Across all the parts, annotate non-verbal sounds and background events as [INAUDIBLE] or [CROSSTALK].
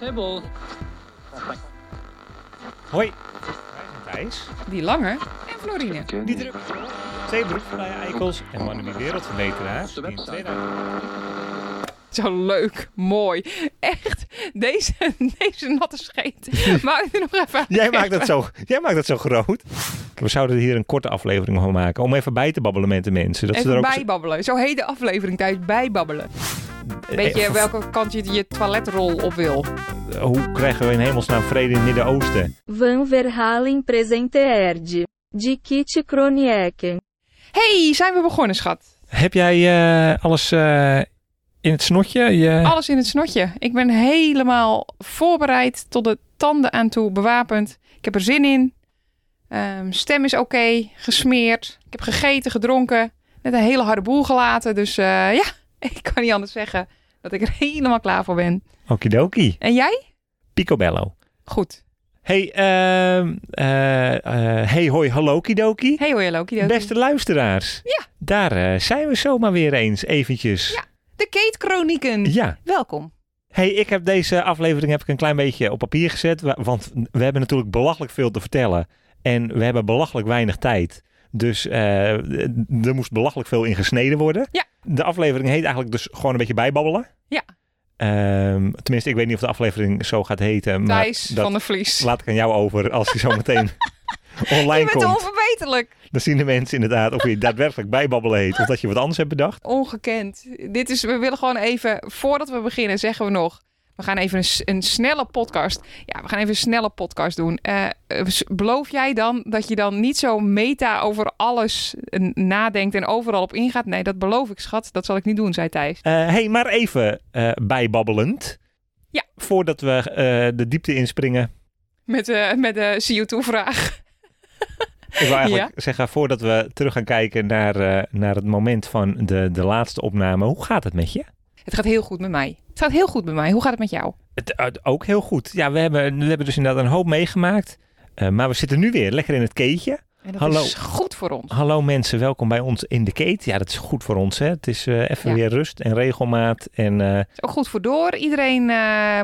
Hibbel. Hoi, wij zijn Thijs. Die lange en Florine. Dieter, twee beroepsvrije eikels en mannen wereldverbeteraars. die in 2000 Zo leuk, mooi. Echt, deze, [LAUGHS] deze natte scheet. Maak er nog even uit. Jij maakt, dat zo, jij maakt dat zo groot. We zouden hier een korte aflevering van maken. Om even bij te babbelen met de mensen. Dat ze er Even ook bijbabbelen. Zo heet de aflevering thuis, bijbabbelen. Weet je Eh, welke kant je je toiletrol op wil? Hoe krijgen we in hemelsnaam vrede in het Midden-Oosten? Van Verhalen presenteerde. De Kit Kronieken. hey, zijn we begonnen, schat? Heb jij eh, alles eh, in het snotje? Je... Alles in het snotje. Ik ben helemaal voorbereid tot de tanden aan toe, bewapend. Ik heb er zin in. Ehm, stem is oké, gesmeerd. Ik heb gegeten, gedronken. Net een hele harde boel gelaten. Dus eh, ja, [LAUGHS] ik kan niet anders zeggen dat ik er [LAUGHS] helemaal klaar voor ben. Okidoki. En jij? Picobello. Goed. Hey, ehm, eh, eh, hey, hoi, hallo, kidoki. Hey hoi, Loki. Beste luisteraars. Ja. Daar eh, zijn we zomaar weer eens, eventjes. Ja. De Kate Chronieken. Ja. Welkom. Hey, ik heb deze aflevering heb ik een klein beetje op papier gezet. wa- Want we hebben natuurlijk belachelijk veel te vertellen. En we hebben belachelijk weinig tijd. Dus eh, er moest belachelijk veel in gesneden worden. Ja. De aflevering heet eigenlijk dus gewoon een beetje bijbabbelen. Ja. Ehm, tenminste, ik weet niet of de aflevering zo gaat heten. Maar Thijs dat van de Vlies. laat ik aan jou over als hij zo meteen [LAUGHS] Je online bent komt. onverbeterlijk. Dan zien de mensen inderdaad of je daadwerkelijk bijbabbelen heet. Of dat je wat anders hebt bedacht. Ongekend. Dit is, we willen gewoon even, voordat we beginnen, zeggen we nog. We gaan even een, een snelle podcast. Ja, we gaan even een snelle podcast doen. Eh, eh, beloof jij dan dat je dan niet zo meta over alles nadenkt en overal op ingaat? Nee, dat beloof ik, schat. Dat zal ik niet doen, zei Thijs. Eh hey, maar even bijbabbelend. Ja. Voordat we de diepte inspringen. Met, met de CO2-vraag. [LAUGHS] Ik wil eigenlijk zeggen, voordat we terug gaan kijken naar, naar het moment van de, de laatste opname. Hoe gaat het met je? Het gaat heel goed met mij. Het gaat heel goed met mij. Hoe gaat het met jou? Het, eh, ook heel goed. Ja, we hebben, we hebben dus inderdaad een hoop meegemaakt. Eh, maar we zitten nu weer lekker in het keetje. En dat Hallo. is goed voor ons. Hallo mensen, welkom bij ons in de keet. Ja, dat is goed voor ons. Hè? Het is eh, even Ja. weer rust en regelmaat. En is ook goed voor door. Iedereen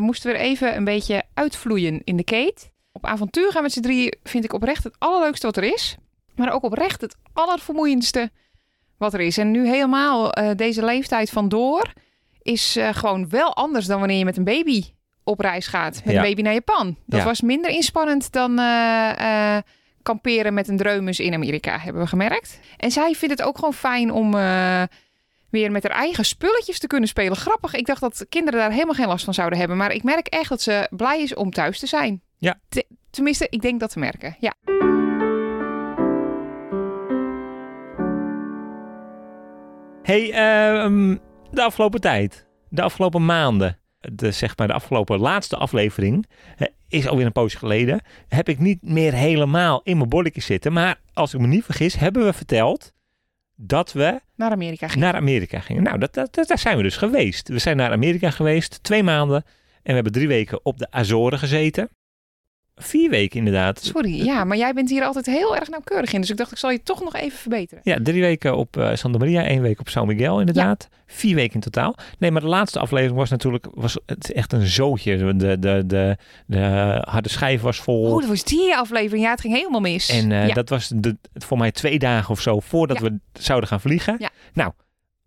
moest weer even een beetje uitvloeien in de keet. Op avontuur gaan met z'n drieën vind ik oprecht het allerleukste wat er is. Maar ook oprecht het allervermoeiendste wat er is. En nu helemaal deze leeftijd van door is eh, gewoon wel anders dan wanneer je met een baby op reis gaat. Met Ja. een baby naar Japan. Dat Ja. was minder inspannend dan eh, eh, kamperen met een dreumes in Amerika, hebben we gemerkt. En zij vindt het ook gewoon fijn om... weer met haar eigen spulletjes te kunnen spelen. Grappig, ik dacht dat kinderen daar helemaal geen last van zouden hebben. Maar ik merk echt dat ze blij is om thuis te zijn. Ja. Te- tenminste, ik denk dat te merken. Ja. hey, ehm, de afgelopen tijd, de afgelopen maanden, de, zeg maar de afgelopen laatste aflevering, is alweer een poosje geleden, heb ik niet meer helemaal in mijn bolletje zitten. Maar als ik me niet vergis, hebben we verteld dat we Naar Amerika ging. naar Amerika gingen. Nou, dat, dat, dat- daar zijn we dus geweest. We zijn naar Amerika geweest, twee maanden. En we hebben drie weken op de Azoren gezeten. Vier weken inderdaad. Sorry, ja, maar jij bent hier altijd heel erg nauwkeurig in. Dus ik dacht, ik zal je toch nog even verbeteren. Ja, drie weken op eh, Santa Maria, één week op São Miguel inderdaad. Vier weken in totaal. Nee, maar de laatste aflevering was natuurlijk was het echt een zootje. De, de, de, de harde schijf was vol. Oh, dat was die aflevering. Ja, het ging helemaal mis. en eh, ja. dat was de, voor mij twee dagen of zo voordat Ja. we zouden gaan vliegen. Ja. Nou,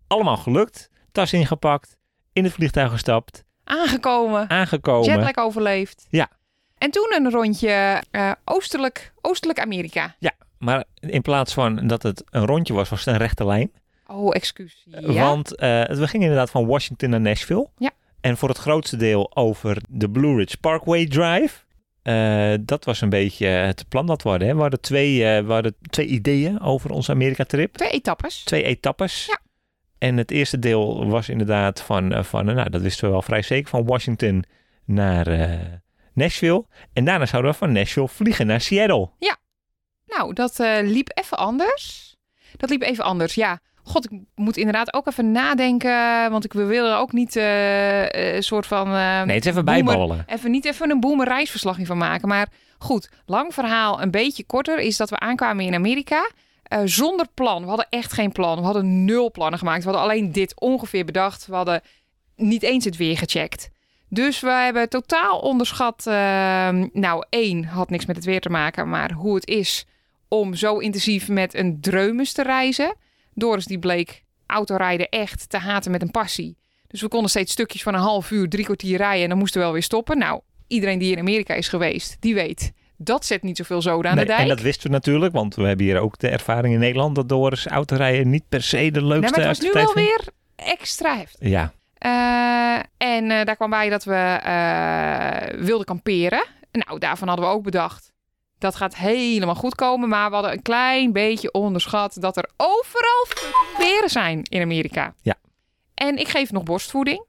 allemaal gelukt. Tas ingepakt, in het vliegtuig gestapt, Aangekomen, aangekomen. jetlag overleefd. Ja. En toen een rondje eh, oostelijk, oostelijk Amerika. Maar in plaats van dat het een rondje was, was het een rechte lijn. Oh, excuus. Ja. Want eh, we gingen inderdaad van Washington naar Nashville. Ja. En voor het grootste deel over de Blue Ridge Parkway Drive. Eh, dat was een beetje het plan dat we hadden. Hè. We, hadden twee, we hadden twee ideeën over onze Amerika-trip. Twee etappes. Twee etappes. Ja. En het eerste deel was inderdaad van, van nou dat wisten we wel vrij zeker, van Washington naar Nashville. En daarna zouden we van Nashville vliegen naar Seattle. Nou, dat eh, liep even anders. Dat liep even anders, ja. God, ik moet inderdaad ook even nadenken. Want ik we willen ook niet eh, een soort van... eh, Nee, het is even bijballen. Even niet even een reisverslag van maken. Maar goed, lang verhaal, een beetje korter, is dat we aankwamen in Amerika. eh, zonder plan. We hadden echt geen plan. We hadden nul plannen gemaakt. We hadden alleen dit ongeveer bedacht. We hadden niet eens het weer gecheckt. Dus we hebben totaal onderschat. ehm, nou, één had niks met het weer te maken, maar hoe het is om zo intensief met een dreumes te reizen. Doris die bleek autorijden echt te haten met een passie. Dus we konden steeds stukjes van een half uur, drie kwartier rijden en dan moesten we wel weer stoppen. Nou, iedereen die in Amerika is geweest, die weet. Dat zet niet zoveel zoden aan Nee, de dijk. en dat wisten we natuurlijk, want we hebben hier ook de ervaring in Nederland dat Doris autorijden niet per se de nee, leukste maar het was nu wel weer extra heftig. Ja, Eh, en eh, daar kwam bij dat we eh, wilden kamperen. Nou, daarvan hadden we ook bedacht. Dat gaat helemaal goed komen. Maar we hadden een klein beetje onderschat dat er overal beren zijn in Amerika. Ja. En ik geef nog borstvoeding.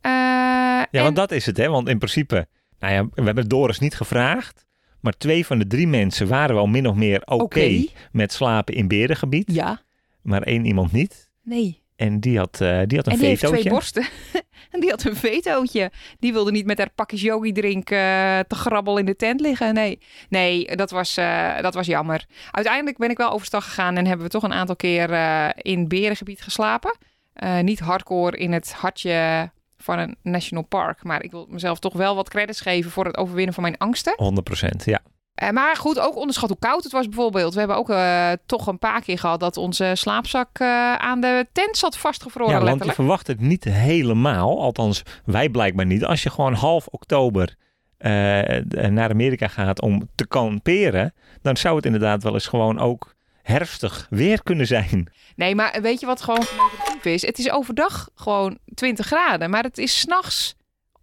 Ja en- want dat is het, hè? Want in principe, nou ja, we hebben Doris niet gevraagd. Maar twee van de drie mensen waren wel min of meer oké Oké. met slapen in berengebied. Ja. Maar één iemand niet. Nee. En die had, eh, die had een En die heeft twee borsten. [LAUGHS] en die had een vetootje. Die wilde niet met haar pakjes yogi drinken eh, te grabbel in de tent liggen. Nee, nee dat, was, eh, dat was jammer. Uiteindelijk ben ik wel overstag gegaan en hebben we toch een aantal keer in berengebied geslapen. Niet hardcore in het hartje van een national park. Maar ik wil mezelf toch wel wat credits geven voor het overwinnen van mijn angsten. 100%, ja. Eh, maar goed, ook onderschat hoe koud het was bijvoorbeeld. We hebben ook eh, toch een paar keer gehad dat onze slaapzak eh, aan de tent zat vastgevroren Ja, want je letterlijk. verwacht het niet helemaal. Althans, wij blijkbaar niet. Als je gewoon half oktober naar Amerika gaat om te kamperen... dan zou het inderdaad wel eens gewoon ook herfstig weer kunnen zijn. Nee, maar weet je wat gewoon negatief is? Het is overdag gewoon 20 graden, maar het is s'nachts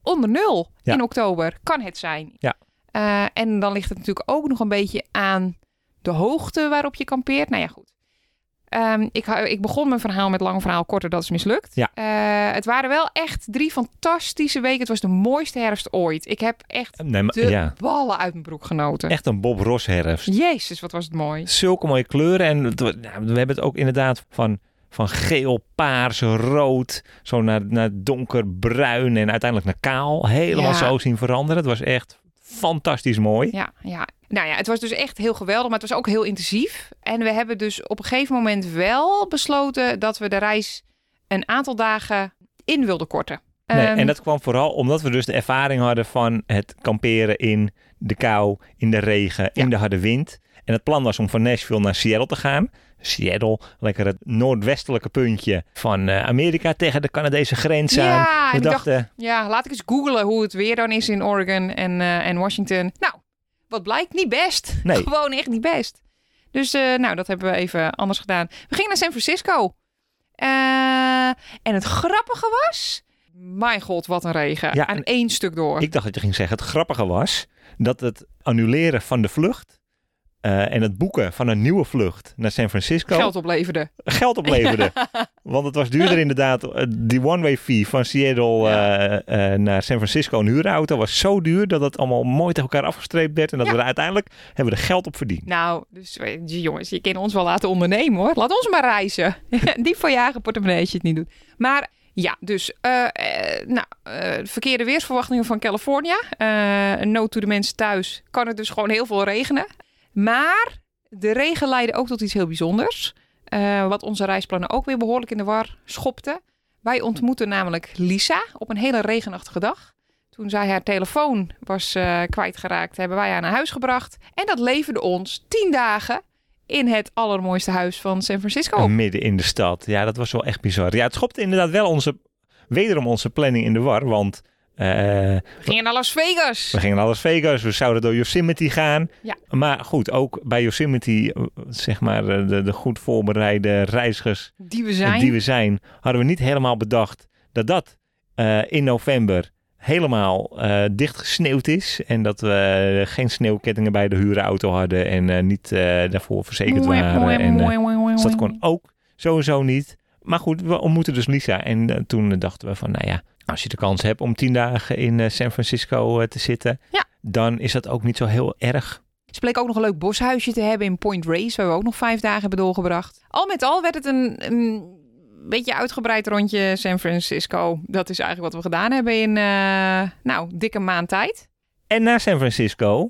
onder nul Ja. in oktober. Kan het zijn. Ja. Eh, en dan ligt het natuurlijk ook nog een beetje aan de hoogte waarop je kampeert. Nou ja, goed. Ehm, ik, ik begon mijn verhaal met lang verhaal korter, dat is mislukt. Ja. Eh, het waren wel echt drie fantastische weken. Het was de mooiste herfst ooit. Ik heb echt Nee, maar, de ja, ballen uit mijn broek genoten. echt een Bob Ross herfst. Jezus, wat was het mooi. Zulke mooie kleuren. En nou, we hebben het ook inderdaad van, van geel, paars, rood... zo naar, naar donkerbruin en uiteindelijk naar kaal. Helemaal Ja. zo zien veranderen. Het was echt fantastisch mooi. Ja, ja. Nou ja, het was dus echt heel geweldig, maar het was ook heel intensief. En we hebben dus op een gegeven moment wel besloten dat we de reis een aantal dagen in wilden korten. Nee, Ehm, en dat kwam vooral omdat we dus de ervaring hadden van het kamperen in de kou, in de regen, in Ja. de harde wind. En het plan was om van Nashville naar Seattle te gaan. Seattle, lekker het noordwestelijke puntje van eh, Amerika tegen de Canadese grens aan. Ja, We ik dacht, ja, laat ik eens googlen hoe het weer dan is in Oregon en, eh, en Washington. Nou, wat blijkt, niet best. [LAUGHS] Nee. Gewoon echt niet best. Dus eh, nou, dat hebben we even anders gedaan. We gingen naar San Francisco. En het grappige was, mijn god, wat een regen. Ja, aan één stuk door. ik dacht dat je ging zeggen, het grappige was dat het annuleren van de vlucht eh, en het boeken van een nieuwe vlucht naar San Francisco Geld opleverde. geld opleverde. [LAUGHS] Want het was duurder [LAUGHS] inderdaad. eh, Die one-way fee van Seattle Ja. eh, naar San Francisco, een huurauto, was zo duur dat het allemaal mooi tegen elkaar afgestreept werd. En dat Ja. we er uiteindelijk hebben we er geld op verdiend. Nou, dus jongens, je kan ons wel laten ondernemen hoor. Laat ons maar reizen. [LAUGHS] Diep van je eigen portemonnee als je het niet doet. Maar ja, dus nou, verkeerde weersverwachtingen van California. Nood to de mensen thuis. Kan het dus gewoon heel veel regenen. Maar de regen leidde ook tot iets heel bijzonders. eh, wat onze reisplannen ook weer behoorlijk in de war schopte. Wij ontmoetten namelijk Lisa op een hele regenachtige dag. Toen zij haar telefoon was eh, kwijtgeraakt, hebben wij haar naar huis gebracht. En dat leverde ons tien dagen in het allermooiste huis van San Francisco. op. Midden in de stad. Ja, dat was wel echt bizar. Ja, het schopte inderdaad wel onze, wederom onze planning in de war. Want eh, We gingen naar Las Vegas. we gingen naar Las Vegas, we zouden door Yosemite gaan. Ja. Maar goed, ook bij Yosemite, eh, zeg maar, eh, de, de goed voorbereide reizigers Die we zijn. die we zijn, hadden we niet helemaal bedacht dat dat eh, in november helemaal eh dicht gesneeuwd is. En dat we geen sneeuwkettingen bij de huurauto hadden en eh, niet eh, daarvoor verzekerd waren. en, eh, dus dat kon ook sowieso niet. Maar goed, we ontmoeten dus Lisa. En eh, toen dachten we van, nou ja, als je de kans hebt om tien dagen in eh, San Francisco eh, te zitten, Ja. dan is dat ook niet zo heel erg. Ze bleek ook nog een leuk boshuisje te hebben in Point Reyes, waar we ook nog vijf dagen hebben doorgebracht. Al met al werd het een, een beetje uitgebreid rondje San Francisco. Dat is eigenlijk wat we gedaan hebben in, eh, nou, dikke maand tijd. En na San Francisco,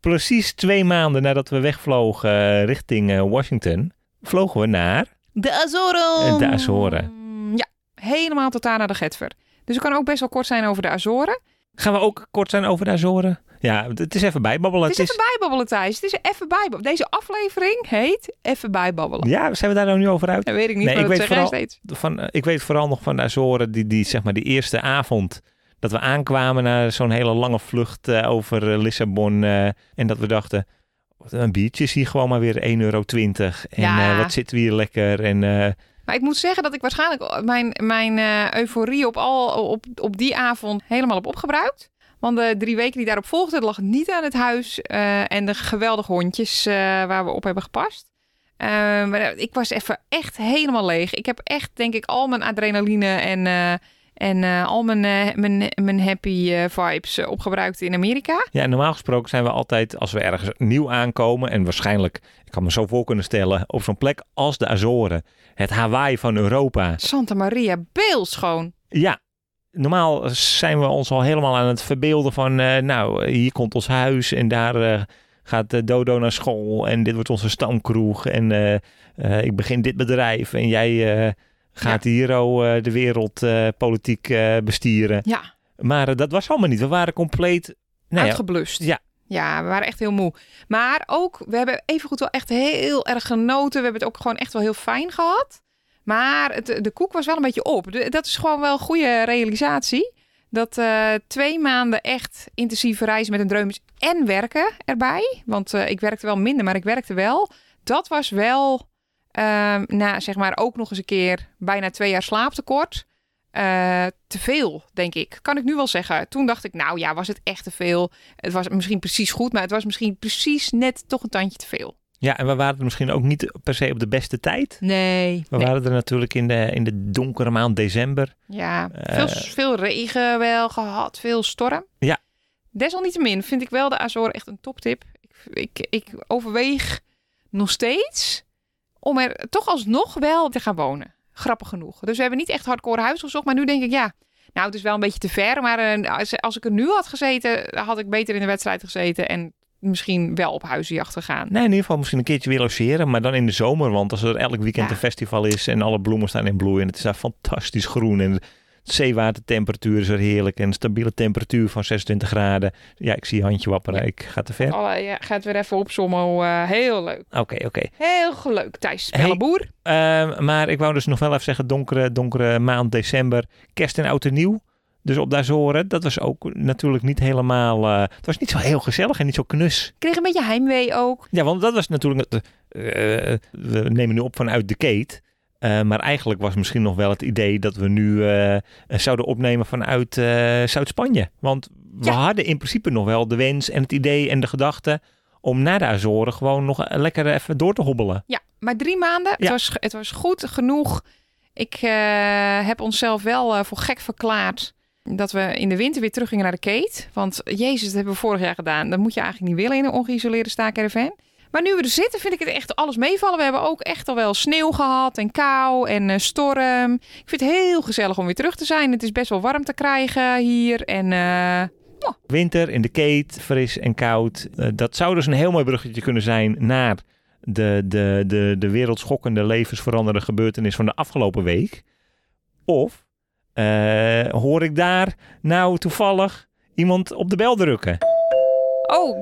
precies twee maanden nadat we wegvlogen richting Washington, vlogen we naar De Azoren! De Azoren. Ja, helemaal tot aan naar de Getver. Dus het kan ook best wel kort zijn over de Azoren. Gaan we ook kort zijn over de Azoren? Ja, het is even bijbabbelen. Het is even bijbabbelen, Thijs. Het is even bijbabbelen. Deze aflevering heet Even bijbabbelen. Ja, zijn we daar nou nu over uit? Dat weet ik niet, Nee, ik weet vooral- steeds. Van, eh, ik weet vooral nog van de Azoren, die, die, zeg maar, die eerste avond dat we aankwamen naar zo'n hele lange vlucht eh, over eh, Lissabon. en dat we dachten, wat een biertje is hier gewoon maar weer 1,20 euro. En Ja. wat zitten we hier lekker. En Ik moet zeggen dat ik waarschijnlijk mijn, mijn eh, euforie op, al, op, op die avond helemaal heb opgebruikt. Want de drie weken die daarop volgden, lag niet aan het huis. eh, en de geweldige hondjes eh, waar we op hebben gepast. Maar ik was even echt helemaal leeg. Ik heb echt, denk ik, al mijn adrenaline en, en eh, al mijn, eh, mijn, mijn happy eh, vibes opgebruikt in Amerika. ja, normaal gesproken zijn we altijd, als we ergens nieuw aankomen. En waarschijnlijk, ik kan me zo voor kunnen stellen, op zo'n plek als de Azoren. Het Hawaii van Europa. Santa Maria, beeldschoon. Ja, normaal zijn we ons al helemaal aan het verbeelden van, nou, hier komt ons huis en daar gaat Dodo naar school en dit wordt onze stamkroeg en ik begin dit bedrijf en jij gaat hier oh, eh, de wereldpolitiek eh bestieren. Ja, Maar eh, dat was allemaal niet. We waren compleet, nou ja, uitgeblust. ja. Ja, we waren echt heel moe. Maar ook, we hebben evengoed wel echt heel erg genoten. We hebben het ook gewoon echt wel heel fijn gehad. Maar het, de koek was wel een beetje op. De- dat is gewoon wel een goede realisatie. Dat eh, twee maanden echt intensieve reizen met een dreum is en werken erbij. Want eh, ik werkte wel minder, maar ik werkte wel. Dat was wel, ehm nou, zeg maar, ook nog eens een keer bijna twee jaar slaaptekort. Eh, te veel, denk ik. Kan ik nu wel zeggen. Toen dacht ik, nou ja, was het echt te veel? Het was misschien precies goed, maar het was misschien precies net toch een tandje te veel. ja, en we waren er misschien ook niet per se op de beste tijd. Nee. We nee. waren er natuurlijk in de, in de donkere maand december. Ja, Eh, veel, veel regen wel gehad, veel storm. Ja. Desalniettemin vind ik wel de Azoren echt een toptip. Ik, ik, ik overweeg nog steeds om er toch alsnog wel te gaan wonen. Grappig genoeg. Dus we hebben niet echt hardcore huis gezocht, maar nu denk ik ja. Nou, het is wel een beetje te ver, maar eh, als, ik er nu had gezeten, had ik beter in de wedstrijd gezeten en misschien wel op huizenjacht gegaan. Nee, in ieder geval misschien een keertje weer logeren, maar dan in de zomer. Want als er elk weekend Ja. een festival is en alle bloemen staan in bloei en het is daar fantastisch groen en zeewatertemperatuur is er heerlijk en een stabiele temperatuur van 26 graden. Ja, ik zie je handje wapperen, Ja. ik ga te ver. Oh, ja, gaat weer even opzommen. eh heel leuk. Oké, oké. Heel leuk. Thijs Hey. Spellenboer. Ehm, maar ik wou dus nog wel even zeggen, donkere, donkere maand december, kerst en oud en nieuw. Dus op de Azoren, dat was ook natuurlijk niet helemaal... eh, het was niet zo heel gezellig en niet zo knus. Ik kreeg een beetje heimwee ook. Ja, want dat was natuurlijk. het, eh, we nemen nu op vanuit de Kate. Eh, maar eigenlijk was misschien nog wel het idee dat we nu eh, zouden opnemen vanuit eh, Zuid-Spanje. Want we Ja. hadden in principe nog wel de wens en het idee en de gedachte om na de Azoren gewoon nog lekker even door te hobbelen. Ja, maar drie maanden. Het, was, het was goed genoeg. Ik heb onszelf wel voor gek verklaard dat we in de winter weer terug gingen naar de Kate. Want jezus, dat hebben we vorig jaar gedaan. Dat moet je eigenlijk niet willen in een ongeïsoleerde staakerven. Maar nu we er zitten, vind ik het echt alles meevallen. We hebben ook echt al wel sneeuw gehad en kou en eh, storm. Ik vind het heel gezellig om weer terug te zijn. Het is best wel warm te krijgen hier. En eh, Winter in de Kate, fris en koud. Eh, dat zou dus een heel mooi bruggetje kunnen zijn naar de, de, de, de wereldschokkende, levensveranderende gebeurtenis van de afgelopen week. Of hoor ik daar nou toevallig iemand op de bel drukken? Oh,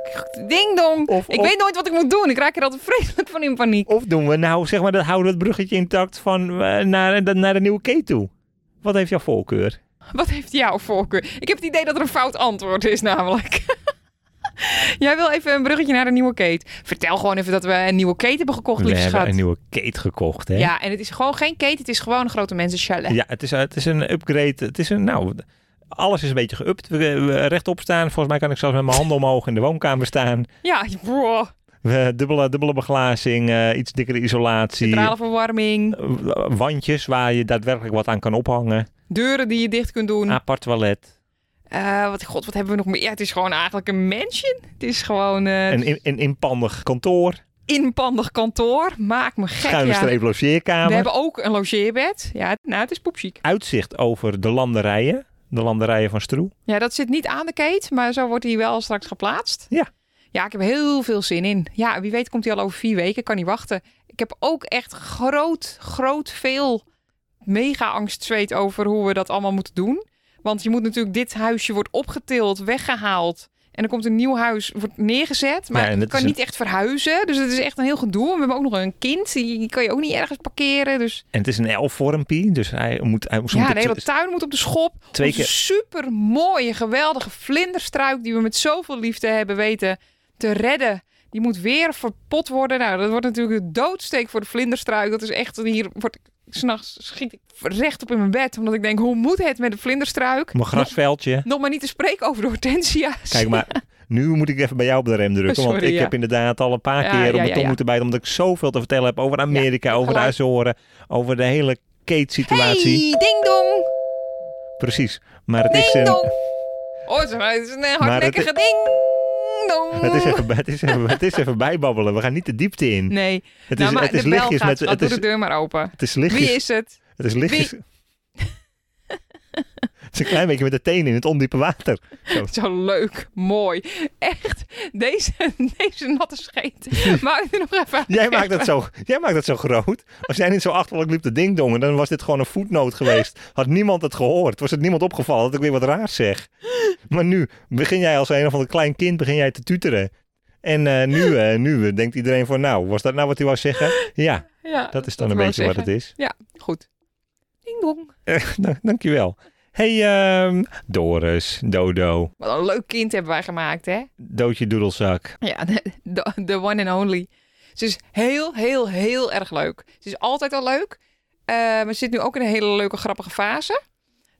ding dong. Of, Ik of, weet nooit wat ik moet doen. Ik raak er altijd [LAUGHS] vreselijk van in paniek. of doen we nou, zeg maar, dat houden we het bruggetje intact van eh, naar, de- naar de nieuwe Kate toe? Wat heeft jouw voorkeur? Wat heeft jouw voorkeur? Ik heb het idee dat er een fout antwoord is, namelijk. [LAUGHS] Jij wil even een bruggetje naar de nieuwe Kate. Vertel gewoon even dat we een nieuwe Kate hebben gekocht, We hebben een nieuwe Kate gekocht, hè? Ja, en het is gewoon geen Kate, het is gewoon een grote mensen chalet. Ja, het is, het is een upgrade. Het is een, nou, alles is een beetje geüpt. We, we rechtop staan. Volgens mij kan ik zelfs met mijn handen omhoog in de woonkamer staan. Ja, bro. We, dubbele, dubbele beglazing, eh, iets dikkere isolatie. Centrale verwarming, eh, Wandjes waar je daadwerkelijk wat aan kan ophangen. deuren die je dicht kunt doen. Apart toilet. Eh, wat, god, wat hebben we nog meer? Ja, het is gewoon eigenlijk een mansion. Het is gewoon eh Een, in- een inpandig kantoor. inpandig kantoor. Maak me gek, Schuine ja. streep logeerkamer. We hebben ook een logeerbed. Ja, nou, het is poepchic. Uitzicht over de landerijen. De landerijen van Stroe. Ja, dat zit niet aan de Kate, maar zo wordt hij wel straks geplaatst. Ja. Ja, ik heb heel veel zin in. Ja, wie weet komt hij al over vier weken. Kan niet wachten. Ik heb ook echt groot, groot veel mega angstzweet over hoe we dat allemaal moeten doen. Want je moet natuurlijk, dit huisje wordt opgetild, weggehaald. En er komt een nieuw huis, wordt neergezet. Maar Ja, het kan een- niet echt verhuizen. Dus het is echt een heel gedoe. En we hebben ook nog een kind. Die, kan je ook niet ergens parkeren. Dus En het is een L-vormpie, dus hij moet... Hij, ze ja, de hele tuin moet op de schop. twee keer... super mooie, geweldige vlinderstruik die we met zoveel liefde hebben weten te redden. Die moet weer verpot worden. Nou, dat wordt natuurlijk een doodsteek voor de vlinderstruik. Dat is echt, hier wordt s'nachts schiet ik recht op in mijn bed. Omdat ik denk, hoe moet het met de vlinderstruik? Mijn grasveldje. Nog maar niet te spreken over de hortensia's. Kijk, maar [LAUGHS] nu moet ik even bij jou op de rem drukken. want ik ja. heb inderdaad al een paar Ja, keer op mijn tong moeten bijten. Omdat ik zoveel te vertellen heb over Amerika, over de. Azoren, over de hele Kate-situatie. Hey, ding dong, Precies. Maar het is ding een... dong. Oh, het is een- het is een hardnekkige ding dong. Het is, even, het, is even, het is even bijbabbelen. We gaan niet de diepte in. Nee, Het nou, is, het is de bel gaat, met... schat, Het doe is, de deur maar open. het is Wie is het? Het is lichtjes... [LAUGHS] Het is een klein beetje met de tenen in het ondiepe water. [LAUGHS] Zo leuk, mooi. Echt, deze, [LAUGHS] deze natte scheet. Maak er nog even Jij maakt het zo, jij maakt het zo groot. Als jij niet zo achterlijk liep te dingdongen, dan was dit gewoon een voetnoot geweest. Had niemand het gehoord. Was het niemand opgevallen dat ik weer wat raars zeg. Maar nu begin jij als een of ander klein kind begin jij te tuteren. En eh, nu, eh, nu eh, denkt iedereen van, nou, was dat nou wat hij wou zeggen? Ja, Ja, dat is dan een beetje wat het is. Goed. Ding dong. [LAUGHS] Dank- dankjewel. Hey, ehm, Doris, Dodo, Wat een leuk kind hebben wij gemaakt, hè? Doodje Doedelzak. Ja, [LAUGHS] de, one and only. Ze is heel, heel, heel erg leuk. Ze is altijd al leuk. Eh, maar ze zit nu ook in een hele leuke, grappige fase.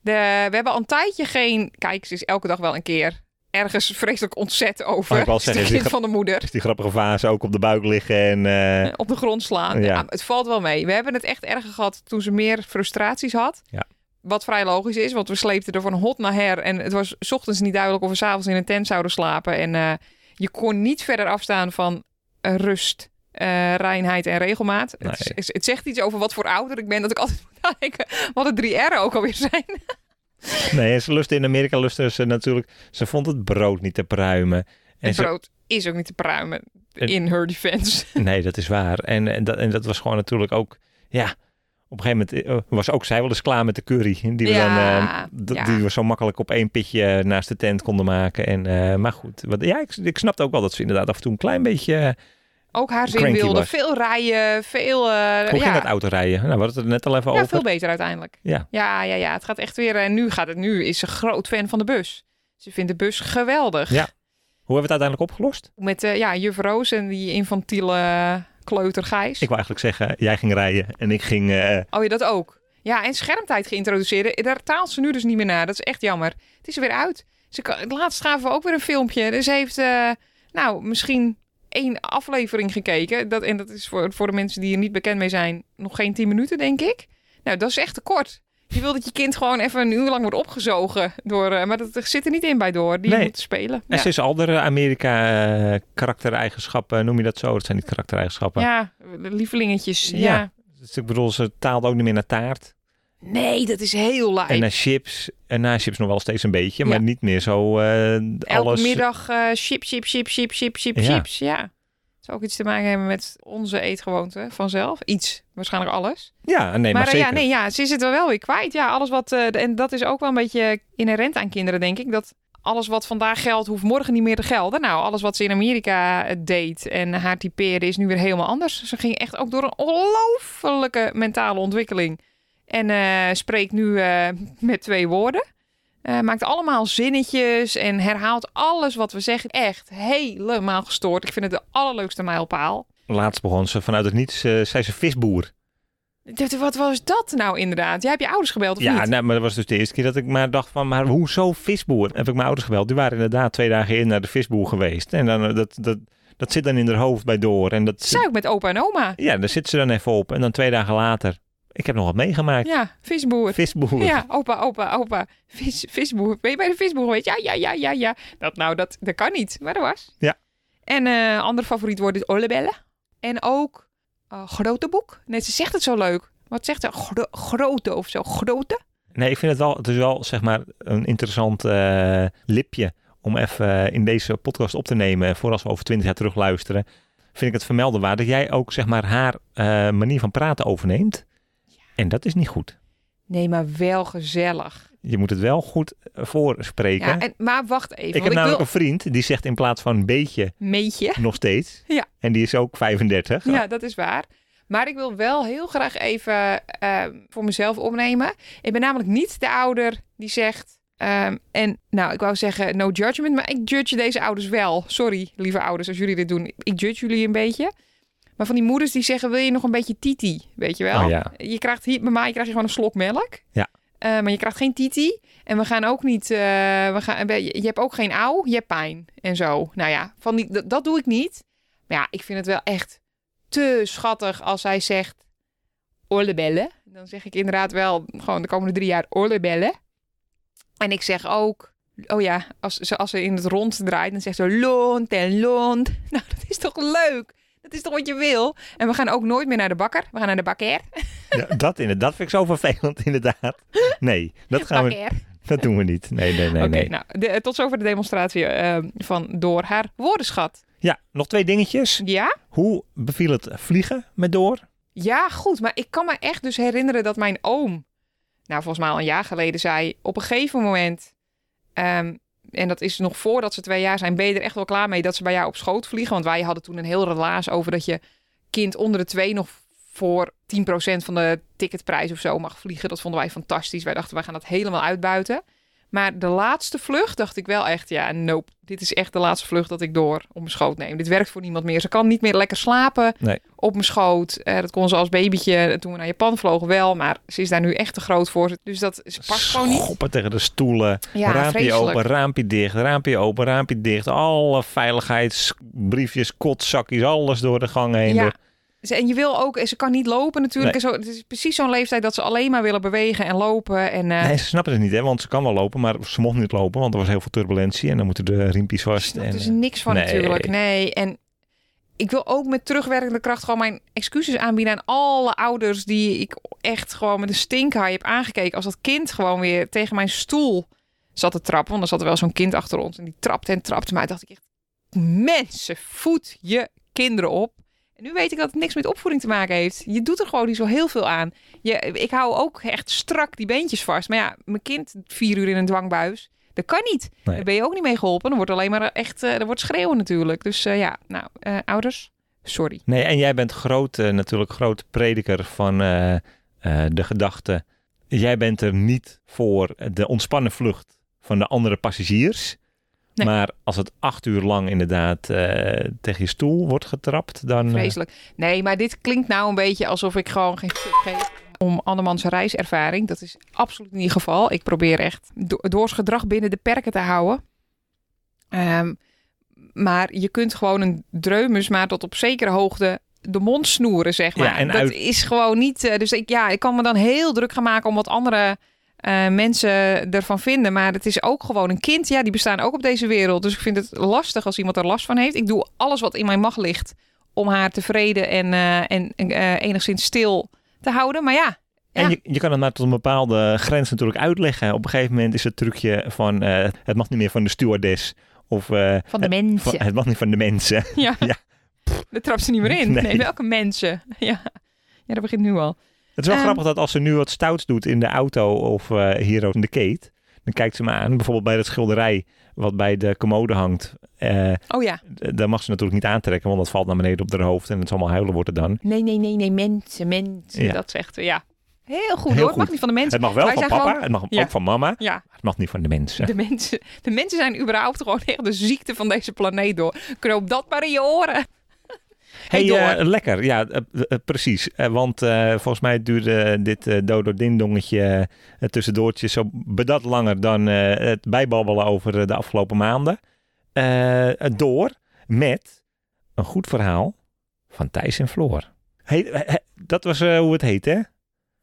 De, we hebben al een tijdje geen... Kijk, ze is elke dag wel een keer ergens vreselijk ontzet over. Wou ik wel Het is zeggen, het is kind die van de moeder. Dus die grappige fase ook op de buik liggen en... eh, op de grond slaan. Ja. Ja. het valt wel mee. We hebben het echt erger gehad toen ze meer frustraties had. Ja. Wat vrij logisch is, want we sleepten er van hot naar her. En het was 's ochtends niet duidelijk of we s'avonds in een tent zouden slapen. En eh, je kon niet verder afstaan van eh, rust, eh, reinheid en regelmaat. Het, is- het zegt iets over wat voor ouder ik ben, dat ik [LAUGHS] altijd moet nadenken wat de drie R'en ook alweer zijn. [LAUGHS] Nee, ze lustte in Amerika lustte ze natuurlijk. Ze vond het brood niet te pruimen. En Het ze- brood is ook niet te pruimen, En- in her defense. nee, dat is waar. En, en, dat, en dat was gewoon natuurlijk ook. Ja, op een gegeven moment eh, was ook zij wel eens klaar met de curry. Die we, Ja, dan, ja. die we zo makkelijk op één pitje naast de tent konden maken. En, eh, maar goed, wat, ja, ik, ik snapte ook wel dat ze inderdaad af en toe een klein beetje. Ook haar zin wilde. was. Veel rijden, veel... eh, hoe ja. dat autorijden? Nou, we hadden het er net al even Ja, over. veel beter uiteindelijk. Ja. Ja, ja, ja. Het gaat echt weer. En nu gaat het. Nu is ze groot fan van de bus. Ze vindt de bus geweldig. Ja. Hoe hebben we het uiteindelijk opgelost? Met ja, juf Roos en die infantiele kleuter Gijs. Ik wil eigenlijk zeggen, jij ging rijden en ik ging. eh, Oh, je dat ook? Ja, en schermtijd geïntroduceerd. Daar taalt ze nu dus niet meer naar. Dat is echt jammer. Het is er weer uit. Ze laatst gaven we ook weer een filmpje. Dus ze heeft, eh, nou, misschien één aflevering gekeken. Dat, en dat is voor, voor de mensen die er niet bekend mee zijn, nog geen tien minuten, denk ik. Nou, dat is echt te kort. Je wil dat je kind gewoon even een uur lang wordt opgezogen. Door, eh, maar dat zit er niet in bij door. Die Nee. moet spelen. En Ja. is andere Amerika eh, karaktereigenschappen, noem je dat zo? Dat zijn niet karaktereigenschappen. ja, lievelingetjes. Ja. Ja. Dus ik bedoel, ze taalde ook niet meer naar taart. Nee, dat is heel lijp. En naar chips. En naar chips nog wel steeds een beetje, maar Ja. niet meer zo eh Elke alles. middag eh chip, chip, chip, chip, chip, chip, chips. Ja. Het zou ook iets te maken hebben met onze eetgewoonte vanzelf. Iets, waarschijnlijk alles. Ja, nee, maar, maar eh, zeker. ja, nee, ja, ze is het er wel weer kwijt. Ja, alles wat. eh, en dat is ook wel een beetje inherent aan kinderen, denk ik. Dat alles wat vandaag geldt, hoeft morgen niet meer te gelden. Nou, alles wat ze in Amerika eh, deed en haar typeerde, is nu weer helemaal anders. Ze ging echt ook door een ongelofelijke mentale ontwikkeling. En eh, spreekt nu met twee woorden. Eh, maakt allemaal zinnetjes en herhaalt alles wat we zeggen. Echt helemaal gestoord. Ik vind het de allerleukste mijlpaal. Laatst begon ze vanuit het niets, eh zei ze visboer. Dat- Wat was dat nou inderdaad? Jij hebt je ouders gebeld of Ja, niet? nou, maar dat was dus de eerste keer dat ik maar dacht van, maar hoezo visboer? Heb ik mijn ouders gebeld. Die waren inderdaad twee dagen in naar de visboer geweest. En dan, eh, dat, dat, dat zit dan in haar hoofd bij door. En dat, Zou ik met opa en oma? ja, daar zit ze dan even op. En dan twee dagen later, ik heb nog wat meegemaakt. Ja, visboer. Visboer. Ja, opa, opa, opa. Vis, visboer. Ben je bij de visboer geweest? Ja, ja, ja, ja, ja. Dat, nou, dat, dat kan niet, maar dat was. Ja. En eh ander favoriet woord is ollebellen. En ook eh, grote boek. Nee, ze zegt het zo leuk. Wat zegt ze? Gro- grote of zo. Grote? Nee, ik vind het wel, het is wel zeg maar een interessant eh, lipje om even in deze podcast op te nemen. En voor als we over twintig jaar terug luisteren, vind ik het vermelden waar dat jij ook zeg maar haar manier van praten overneemt. En dat is niet goed. Nee, maar wel gezellig. je moet het wel goed eh, voorspreken. Ja, en, maar wacht even. ik heb namelijk wil... een vriend die zegt in plaats van een beetje Meetje. nog steeds. Ja. En die is ook 35. Ja, dat is waar. Maar ik wil wel heel graag even ehm, voor mezelf opnemen. Ik ben namelijk niet de ouder die zegt... ehm, en nou, ik wou zeggen no judgment, maar ik judge deze ouders wel. Sorry, lieve ouders, als jullie dit doen. Ik judge jullie een beetje. Maar van die moeders die zeggen, wil je nog een beetje titi? Weet je wel? Oh ja. Je krijgt hier, bij mij krijg je gewoon een slok melk. Ja. Eh, maar je krijgt geen titi. En we gaan ook niet, eh, we gaan, je je hebt ook geen auw, je hebt pijn en zo. Nou ja, van die, dat, dat doe ik niet. Maar ja, ik vind het wel echt te schattig als hij zegt ollebellen. Dan zeg ik inderdaad wel gewoon de komende drie jaar ollebellen. En ik zeg ook, oh ja, als ze, als ze in het rond draait, dan zegt ze lont en lont. [LAUGHS] Nou, dat is toch leuk? Dat is toch wat je wil? En we gaan ook nooit meer naar de bakker. We gaan naar de bakker. [LAUGHS] Ja, dat, in dat vind ik zo vervelend, [LAUGHS] inderdaad. Nee, dat, gaan we, dat doen we niet. Nee, nee, nee. Oké, nee. nou, de- tot zover de demonstratie eh, van door haar woordenschat. Ja, nog twee dingetjes. Ja? Hoe beviel het vliegen met door? Ja, goed. Maar ik kan me echt dus herinneren dat mijn oom, nou volgens mij al een jaar geleden, zei op een gegeven moment, ehm, en dat is nog voordat ze twee jaar zijn, ben je er echt wel klaar mee dat ze bij jou op schoot vliegen? Want wij hadden toen een heel relaas over dat je kind onder de twee nog voor 10% van de ticketprijs of zo mag vliegen. Dat vonden wij fantastisch. Wij dachten, wij gaan dat helemaal uitbuiten. Maar de laatste vlucht dacht ik wel echt, ja, nope. Dit is echt de laatste vlucht dat ik door op mijn schoot neem. Dit werkt voor niemand meer. Ze kan niet meer lekker slapen Nee. op mijn schoot. Eh, dat kon ze als babytje toen we naar Japan vlogen wel. Maar ze is daar nu echt te groot voor. Dus dat ze past gewoon niet. Schoppen tegen de stoelen. Ja, raampje vreselijk. open, raampje dicht, raampje open, raampje dicht. Alle veiligheidsbriefjes, kotzakjes, alles door de gang heen. Ja. Door- Ze- En je wil ook, ze kan niet lopen natuurlijk. Zo, het is precies zo'n leeftijd dat ze alleen maar willen bewegen en lopen. En, eh, Nee, ze snappen het niet, hè, want ze kan wel lopen, maar ze mocht niet lopen, want er was heel veel turbulentie en dan moeten de riempjes vast. Er En, is eh, niks van nee. natuurlijk. Nee. En ik wil ook met terugwerkende kracht gewoon mijn excuses aanbieden aan alle ouders die ik echt gewoon met een stinkhaai heb aangekeken. Als dat kind gewoon weer tegen mijn stoel zat te trappen. Want er zat er wel zo'n kind achter ons en die trapte en trapte. Maar dacht ik echt, mensen, voed je kinderen op. Nu weet ik dat het niks met opvoeding te maken heeft. Je doet er gewoon niet zo heel veel aan. Je, ik hou ook echt strak die beentjes vast. Maar ja, mijn kind vier uur in een dwangbuis. Dat kan niet. Nee. Daar ben je ook niet mee geholpen. Dan wordt alleen maar echt, eh er wordt schreeuwen natuurlijk. Dus eh, ja, nou, eh, ouders, sorry. Nee, en jij bent groot, eh, natuurlijk groot prediker van eh, eh, de gedachte. Jij bent er niet voor de ontspannen vlucht van de andere passagiers. Nee. Maar als het acht uur lang inderdaad eh, tegen je stoel wordt getrapt, dan... eh, Vreselijk. Nee, maar dit klinkt nou een beetje alsof ik gewoon geen geef om andermans reiservaring. Dat is absoluut niet het geval. Ik probeer echt do- Doors gedrag binnen de perken te houden. Ehm, maar je kunt gewoon een dreumes maar tot op zekere hoogte de mond snoeren, zeg Ja, maar. en dat uit- is gewoon niet... eh, dus ik, ja, ik kan me dan heel druk gaan maken om wat andere eh, mensen ervan vinden. Maar het is ook gewoon een kind. Ja, die bestaan ook op deze wereld. Dus ik vind het lastig als iemand er last van heeft. Ik doe alles wat in mijn macht ligt om haar tevreden en, eh, en eh, enigszins stil te houden. Maar ja, En je, je kan het maar tot een bepaalde grens natuurlijk uitleggen. Op een gegeven moment is het trucje van eh, het mag niet meer van de stewardess. Of eh, van de het, mensen. van- het mag niet van de mensen. Ja. [LAUGHS] Ja. Daar trapt ze niet meer in. Nee. Nee, welke mensen? [LAUGHS] Ja. ja, dat begint nu al. Het is wel Ehm. grappig dat als ze nu wat stouts doet in de auto of eh, hier ook in de keet. Dan kijkt ze me aan. Bijvoorbeeld bij dat schilderij wat bij de commode hangt. Eh, Oh ja. d- daar mag ze natuurlijk niet aantrekken, want dat valt naar beneden op haar hoofd. En het zal allemaal huilen wordt het dan. Nee, nee, nee, nee, mensen, mensen. Ja. Dat zegt ze, ja. Heel goed Heel hoor. Het mag niet van de mensen. Het mag wel Wij van papa, gewoon- het mag Ja. ook van mama. Ja, Het mag niet van de mensen. de mensen, de mensen zijn überhaupt gewoon echt de ziekte van deze planeet door. Knoop dat maar in je oren. Hey, eh, lekker. Ja, eh, eh, precies. Want volgens mij duurde dit Dodo Dingdongetje uh, tussendoortje zo bedat langer dan het bijbabbelen over de afgelopen maanden. Door met een goed verhaal van Thijs en Floor. Hey, dat was hoe het heet, hè?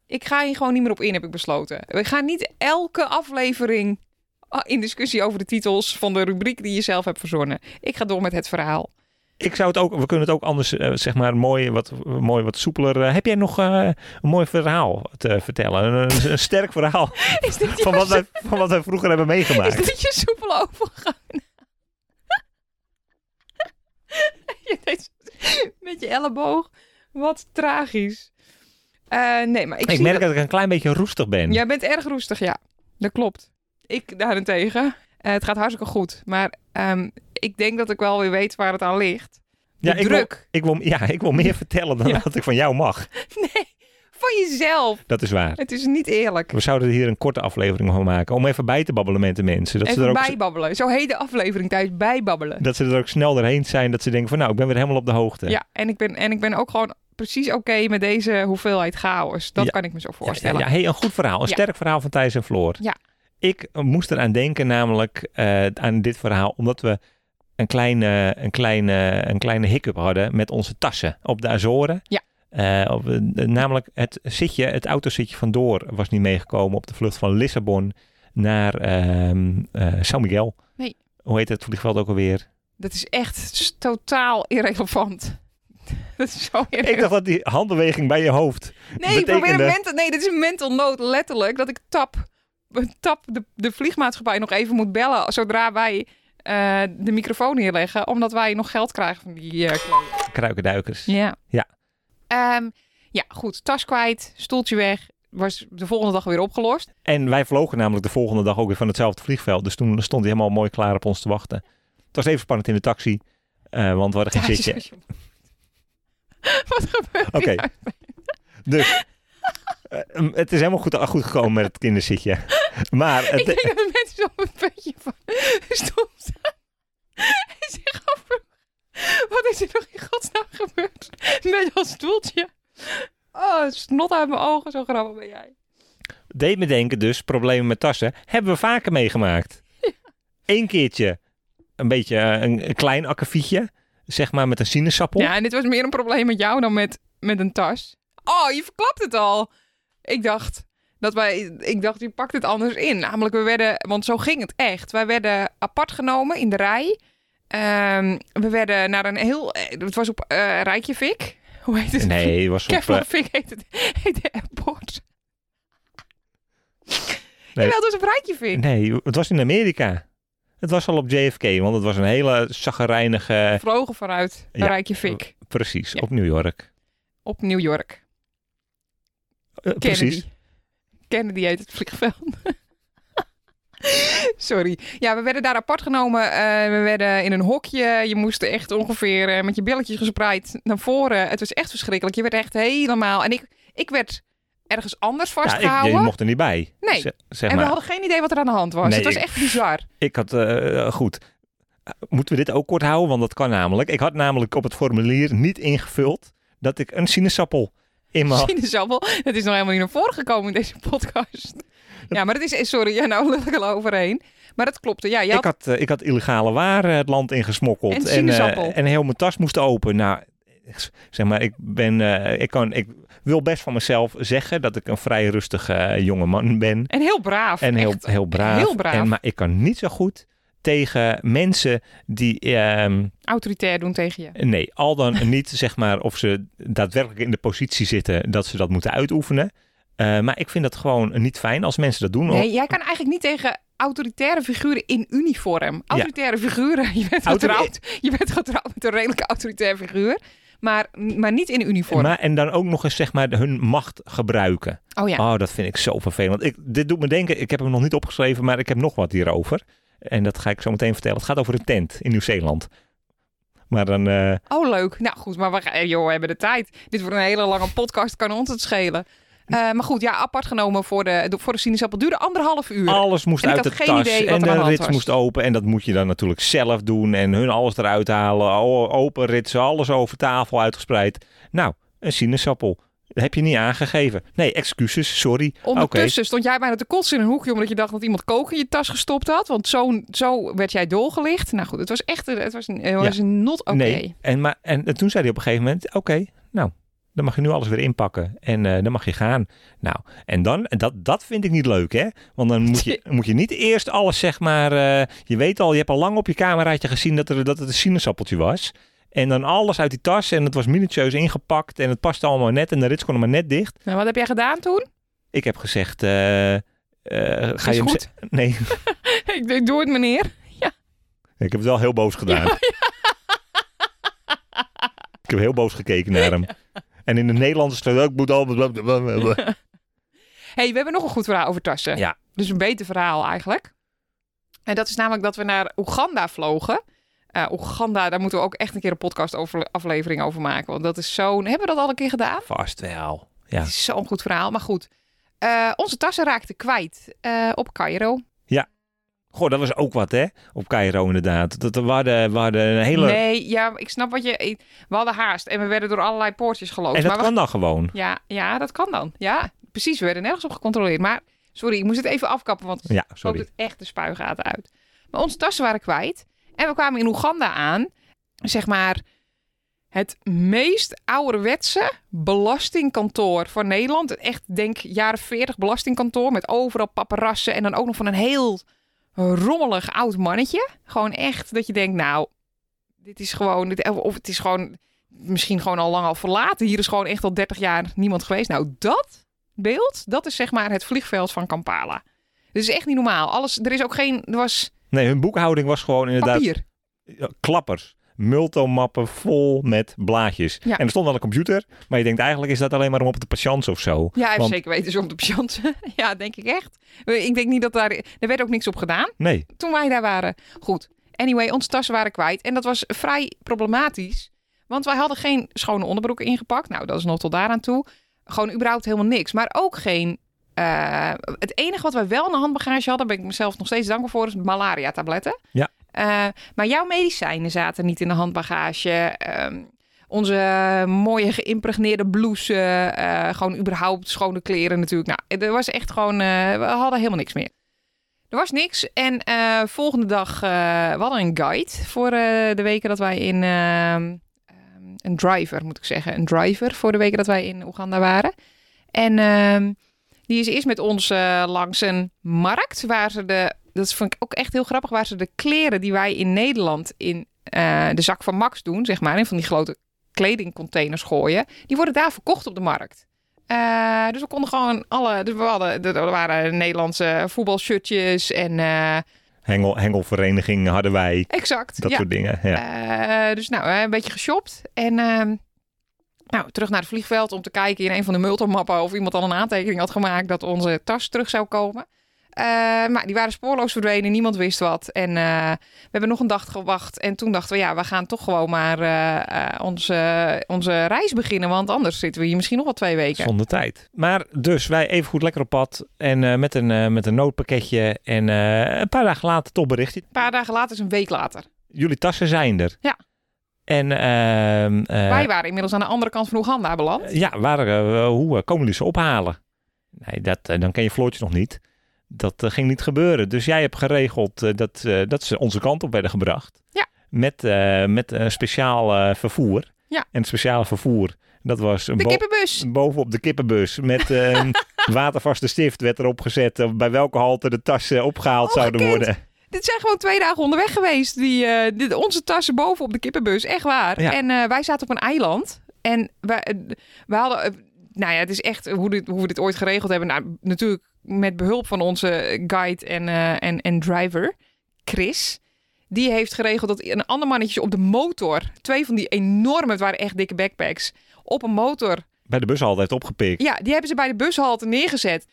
Ik ga hier gewoon niet meer op in, heb ik besloten. We gaan niet elke aflevering ah, in discussie over de titels van de rubriek die je zelf hebt verzonnen. Ik ga door met het verhaal. Ik zou het ook, we kunnen het ook anders, eh, zeg maar, mooi wat, mooi wat soepeler. eh, heb jij nog eh, een mooi verhaal te vertellen? Een, een sterk verhaal [LAUGHS] Is dit van wat, wij, van wat wij vroeger hebben Is meegemaakt. dit je soepel overgang? [LAUGHS] je deed zo- met je elleboog. Wat tragisch. Nee, maar ik, Ik merk dat- dat ik een klein beetje roestig ben. Jij bent erg roestig, ja. Dat klopt. Ik daarentegen, het gaat hartstikke goed. Maar ehm, ik denk dat ik wel weer weet waar het aan ligt. De Ja, ik wil, druk. ik wil, ja, ik wil meer [LAUGHS] vertellen dan Ja. dat ik van jou mag. Nee, van jezelf. Dat is waar. Het is niet eerlijk. We zouden er hier een korte aflevering van maken. Om even bij te babbelen met de mensen. Dat, ze er, ook, bijbabbelen. Zo heet de aflevering thuis, bijbabbelen. dat ze er ook snel doorheen zijn. Dat ze denken van nou, ik ben weer helemaal op de hoogte. Ja, en ik, ben, en ik ben ook gewoon precies oké met deze hoeveelheid chaos. Dat Ja. kan ik me zo voorstellen. Ja, ja, hey, een goed verhaal. Een sterk verhaal van Thijs en Floor. Ja. Ik moest eraan denken, namelijk eh, aan dit verhaal, omdat we een kleine, een, kleine, een kleine hiccup hadden met onze tassen op de Azoren. Ja. Eh, op, eh, namelijk het zitje, het autozitje van Door was niet meegekomen op de vlucht van Lissabon naar ehm eh, San Miguel. Nee. Hoe heet het vliegveld ook alweer? Dat is echt totaal irrelevant. [LAUGHS] Dat is zo Ik dacht dat die handbeweging bij je hoofd. Nee, ik probeer betekende- een mental, nee, dit is een mental note, letterlijk. Dat ik tap, tap de, de vliegmaatschappij nog even moet bellen zodra wij eh, de microfoon neerleggen. Omdat wij nog geld krijgen van die eh. Kruikenduikers. Ja. Ja. Ehm, ja, goed. Tas kwijt, stoeltje weg. Was de volgende dag weer opgelost. En wij vlogen namelijk de volgende dag ook weer van hetzelfde vliegveld. Dus toen stond hij helemaal mooi klaar op ons te wachten. Het was even spannend in de taxi. eh, want we hadden geen zitje. [LAUGHS] Wat gebeurt Oké. Dus eh, het is helemaal goed, goed gekomen met het kinderzitje. Maar [LAUGHS] Ik denk dat de mensen op een puntje van stoel staan. [LAUGHS] En zich afvragen, wat is er nog in godsnaam gebeurd met dat stoeltje? Oh, snot uit mijn ogen, zo grappig ben jij. deed me denken dus, problemen met tassen, hebben we vaker meegemaakt. Eén keertje een beetje eh, een, een klein akkefietje, zeg maar met een sinaasappel. Ja, en dit was meer een probleem met jou dan met, met een tas. Oh, je verklapt het al. Ik dacht dat wij, ik dacht, je pakt het anders in. Namelijk, we werden, want zo ging het echt. Wij werden apart genomen in de rij. Ehm, we werden naar een heel, eh, het was op eh Rijkjevik. Hoe heet het? Nee, het was op... eh, Keflavik heet het, heet de airport. Nee. Jawel, het was op Rijkjevik. nee, het was in Amerika. Het was al op JFK, want het was een hele zaggerijnige... Vlogen vanuit Ja. Rijkjevik Precies, Ja. op New York. op New York. Eh, Kennedy. precies. Kennedy heet het vliegveld. [LAUGHS] Sorry. Ja, we werden daar apart genomen. Eh, we werden in een hokje. Je moest echt ongeveer eh, met je billetjes gespreid naar voren. Het was echt verschrikkelijk. Je werd echt helemaal... En ik, ik werd ergens anders Ja, ik, vastgehouden. je mocht er niet bij. Nee. Zeg en maar. we hadden geen idee wat er aan de hand was. Nee, het was ik- echt bizar. Ik had, goed. Moeten we dit ook kort houden? Want dat kan namelijk. Ik had namelijk op het formulier niet ingevuld dat ik een sinaasappel in mijn... [LAUGHS] Sinaasappel. Het is nog helemaal niet naar voren gekomen in deze podcast. Ja, maar het is... Sorry, ja, nou lul ik al overheen. Maar dat klopte. Ja, had Ik had, eh, ik had illegale waren het land ingesmokkeld. En en, eh, en heel mijn tas moest open. Nou, zeg maar, ik ben... eh, ik, kan, ik wil best van mezelf zeggen dat ik een vrij rustige jonge man ben. En heel braaf. En heel, echt. heel braaf. heel braaf. En, maar ik kan niet zo goed tegen mensen die... ehm, Autoritair doen tegen je. Nee, al dan [LAUGHS] niet zeg maar of ze daadwerkelijk in de positie zitten dat ze dat moeten uitoefenen. Eh, maar ik vind dat gewoon niet fijn als mensen dat doen. Nee, jij kan eigenlijk niet tegen autoritaire figuren in uniform. Autoritaire figuren, [LAUGHS] je bent, Autori- getrouwd, je bent getrouwd met een redelijke autoritair figuur. Maar, maar niet in uniform. Maar, en dan ook nog eens zeg maar hun macht gebruiken. oh ja. Oh, dat vind ik zo vervelend. Ik, dit doet me denken, ik heb hem nog niet opgeschreven, maar ik heb nog wat hierover. En dat ga ik zo meteen vertellen. Het gaat over een tent in Nieuw-Zeeland. Maar dan, eh, Oh, leuk. Nou goed, maar we, joh, we hebben de tijd. Dit wordt een hele lange podcast, kan ons het schelen. Eh, maar goed, ja, apart genomen voor de, voor de sinaasappel. duurde anderhalf uur. alles moest uit de tas. en de rits was. moest open. En dat moet je dan natuurlijk zelf doen. En hun alles eruit halen. Open ritsen, alles over tafel uitgespreid. Nou, een sinaasappel. Dat heb je niet aangegeven. Nee, excuses, sorry. Oké. Ondertussen stond jij bijna te kotsen in een hoekje... omdat je dacht dat iemand kook in je tas gestopt had. Want zo, zo werd jij doorgelicht. Nou goed, het was echt het was een, het was een not oké. Nee. En, maar, en toen zei hij op een gegeven moment: Oké, nou, dan mag je nu alles weer inpakken. En eh, dan mag je gaan. Nou, en dan, en dat, dat vind ik niet leuk, hè? Want dan moet je, [LAUGHS] moet je niet eerst alles, zeg maar. eh, je weet al, je hebt al lang op je cameraatje gezien dat, er, dat het een sinaasappeltje was. En dan alles uit die tas. En het was minutieus ingepakt. En het paste allemaal net. En de rits kon er maar net dicht. Nou, wat heb jij gedaan toen? Ik heb gezegd: eh, eh, Ga je goed. [LAUGHS] Nee, [LAUGHS] ik doe het meneer. [LAUGHS] ik heb het wel heel boos gedaan. Ik heb heel boos gekeken naar hem. En in het Nederlands stond ook moet al. hey, we hebben nog een goed verhaal over tassen. Ja, dus een beter verhaal eigenlijk. En dat is namelijk dat we naar Oeganda vlogen. Eh, Oeganda, daar moeten we ook echt een keer een podcast over, aflevering over maken. Want dat is zo'n... Hebben we dat al een keer gedaan? Vast wel. Ja. Het is zo'n goed verhaal. Maar goed, Eh, onze tassen raakten kwijt eh, op Cairo. Goh, dat was ook wat, hè? Op Cairo inderdaad. Dat, we, hadden, we hadden een hele... Nee, ja, ik snap wat je... We hadden haast en we werden door allerlei poortjes geloosd. en dat maar we- kan dan gewoon. ja, ja, dat kan dan. Ja, precies. We werden nergens op gecontroleerd. Maar sorry, ik moest het even afkappen, want Ja, Sorry. sorry. het echt de spuigaten uit. Maar onze tassen waren kwijt. En we kwamen in Oeganda aan. Zeg maar het meest ouderwetse belastingkantoor van Nederland. Echt, denk jaren 40 belastingkantoor. Met overal paparassen. En dan ook nog van een heel rommelig oud mannetje. Gewoon echt dat je denkt, nou, dit is gewoon... Of het is gewoon misschien gewoon al lang al verlaten. Hier is gewoon echt al 30 jaar niemand geweest. Nou, dat beeld, dat is zeg maar het vliegveld van Kampala. Dit is echt niet normaal. Alles, er is ook geen, er was Nee, hun boekhouding was gewoon inderdaad papier. klappers. Multomappen vol met blaadjes. Ja. En er stond wel een computer, maar je denkt eigenlijk is dat alleen maar om op de patiënt of zo. Ja, even Want- zeker weten ze om de patiënt. [LAUGHS] ja, denk ik echt. Ik denk niet dat daar, er werd ook niks op gedaan Nee, toen wij daar waren. Goed. Anyway, onze tassen waren kwijt. En dat was vrij problematisch. Want wij hadden geen schone onderbroeken ingepakt. Nou, dat is nog tot daaraan toe. Gewoon überhaupt helemaal niks. Maar ook geen... eh, het enige wat wij wel in de handbagage hadden, ben ik mezelf nog steeds dankbaar voor, is malaria-tabletten. Ja. Eh, maar jouw medicijnen zaten niet in de handbagage. Ehm, onze mooie geïmpregneerde blouse. eh, gewoon überhaupt schone kleren natuurlijk. Nou, er was echt gewoon... we hadden helemaal niks meer. Er was niks. En volgende dag, we hadden een guide voor de weken dat wij in... ehm, ehm, een driver, moet ik zeggen. Een driver voor de weken dat wij in Oeganda waren. En die is eerst met ons eh, langs een markt waar ze de... Dat vond ik ook echt heel grappig. Waar ze de kleren die wij in Nederland in eh, de zak van Max doen, zeg maar. In van die grote kledingcontainers gooien. Die worden daar verkocht op de markt. Eh, dus we konden gewoon alle... Dus we hadden, er waren Nederlandse voetbalshirtjes en... hengel, hengelvereniging hadden wij. exact. Dat ja. soort dingen. Ja. Dus nou, een beetje geshopt. En ehm, nou, terug naar het vliegveld om te kijken in een van de multimappen of iemand al een aantekening had gemaakt dat onze tas terug zou komen. Eh, maar die waren spoorloos verdwenen, niemand wist wat. En eh, we hebben nog een dag gewacht. En toen dachten we, ja, we gaan toch gewoon maar eh, onze, onze reis beginnen. Want anders zitten we hier misschien nog wel twee weken. Zonder tijd. Maar dus wij even goed lekker op pad. En met, een, met een noodpakketje. En een paar dagen later toch bericht. Een paar dagen later is een week later. Jullie tassen zijn er. Ja. En ehm, eh, Wij waren inmiddels aan de andere kant van Oeganda beland. ja, waar, eh, hoe eh, komen jullie ze ophalen? Nee, dat, dan ken je Floortje nog niet. Dat ging niet gebeuren. Dus jij hebt geregeld dat, dat ze onze kant op werden gebracht. Ja. Met, met een speciaal vervoer. Ja. En het speciale vervoer, dat was een De bo- kippenbus. bovenop de kippenbus. Met een [LAUGHS] watervaste stift werd erop gezet. bij welke halte de tassen opgehaald zouden Ongekend. worden. Dit zijn gewoon twee dagen onderweg geweest. Die, eh, dit, onze tassen boven op de kippenbus. Echt waar. Ja. En eh, wij zaten op een eiland. En wij, eh, we hadden... nou ja, het is echt hoe, dit, hoe we dit ooit geregeld hebben. Nou, natuurlijk met behulp van onze guide en, en, en driver, Chris. Die heeft geregeld dat een ander mannetje op de motor... Twee van die enorme, het waren echt dikke backpacks... Op een motor Bij de bus altijd opgepikt. ja, die hebben ze bij de bushalte neergezet.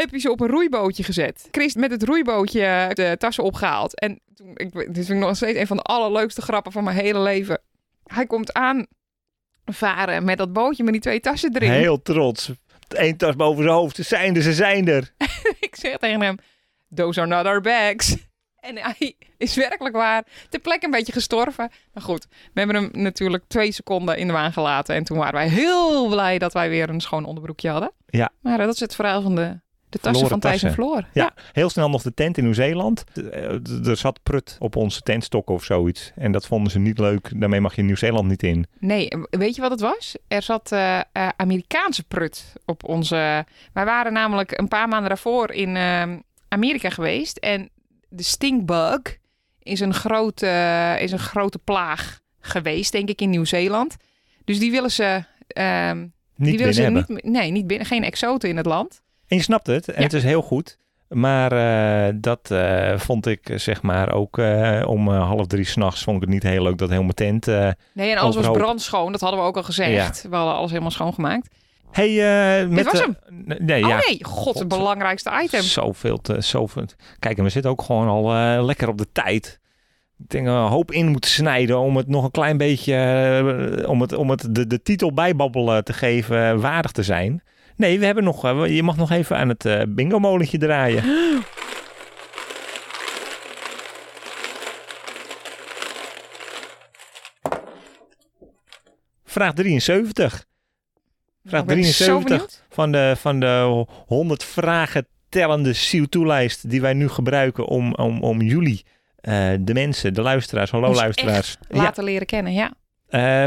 Heb je ze op een roeibootje gezet. Chris met het roeibootje de tassen opgehaald. En toen, ik, dit vind ik nog steeds een van de allerleukste grappen van mijn hele leven. Hij komt aan varen met dat bootje met die twee tassen erin. Heel trots. Eén tas boven zijn hoofd. Ze zijn er, ze zijn er. [LAUGHS] Ik zeg tegen hem, those are not our bags. En hij is werkelijk waar ter plekke een beetje gestorven. Maar goed, we hebben hem natuurlijk twee seconden in de waan gelaten. En toen waren wij heel blij dat wij weer een schoon onderbroekje hadden. Ja. Maar eh, dat is het verhaal van de, de tassen van Thijs en. Floor. Ja, heel snel nog de tent in Nieuw-Zeeland. Eh, Er zat prut op onze tentstokken of zoiets. En dat vonden ze niet leuk. Daarmee mag je Nieuw-Zeeland niet in. Nee, weet je wat het was? Er zat eh, eh, Amerikaanse prut op onze... Wij waren namelijk een paar maanden daarvoor in eh, Amerika geweest. En de stinkbug is een, grote, is een grote plaag geweest, denk ik, in Nieuw-Zeeland. Dus die willen ze... ehm, Niet die willen binnen ze hebben. niet, nee, niet binnen. Geen exoten in het land. En je snapt het. En Ja. het is heel goed. Maar eh, dat eh, vond ik zeg maar ook eh, om half drie s'nachts vond ik het niet heel leuk dat heel mijn tent... Nee, en alles was brandschoon. Dat hadden we ook al gezegd. We hadden alles helemaal schoongemaakt. Hey, met, was eh, hem. nee, oh ja. nee, god, het belangrijkste item. Zoveel te, zoveel. Kijk, en we zitten ook gewoon al lekker op de tijd. Ik denk een hoop in moeten snijden om het nog een klein beetje, om het, om het de, de titel bijbabbelen te geven waardig te zijn. Nee, we hebben nog, eh, je mag nog even aan het eh, bingo molentje draaien. [GASPS] Vraag 73. Vraag Ik ben zo 73 benieuwd. van de, van de 100 vragen tellende CO2-lijst die wij nu gebruiken om, om, om jullie, eh, de mensen, de luisteraars, hallo luisteraars. Ja, Laten leren kennen, ja.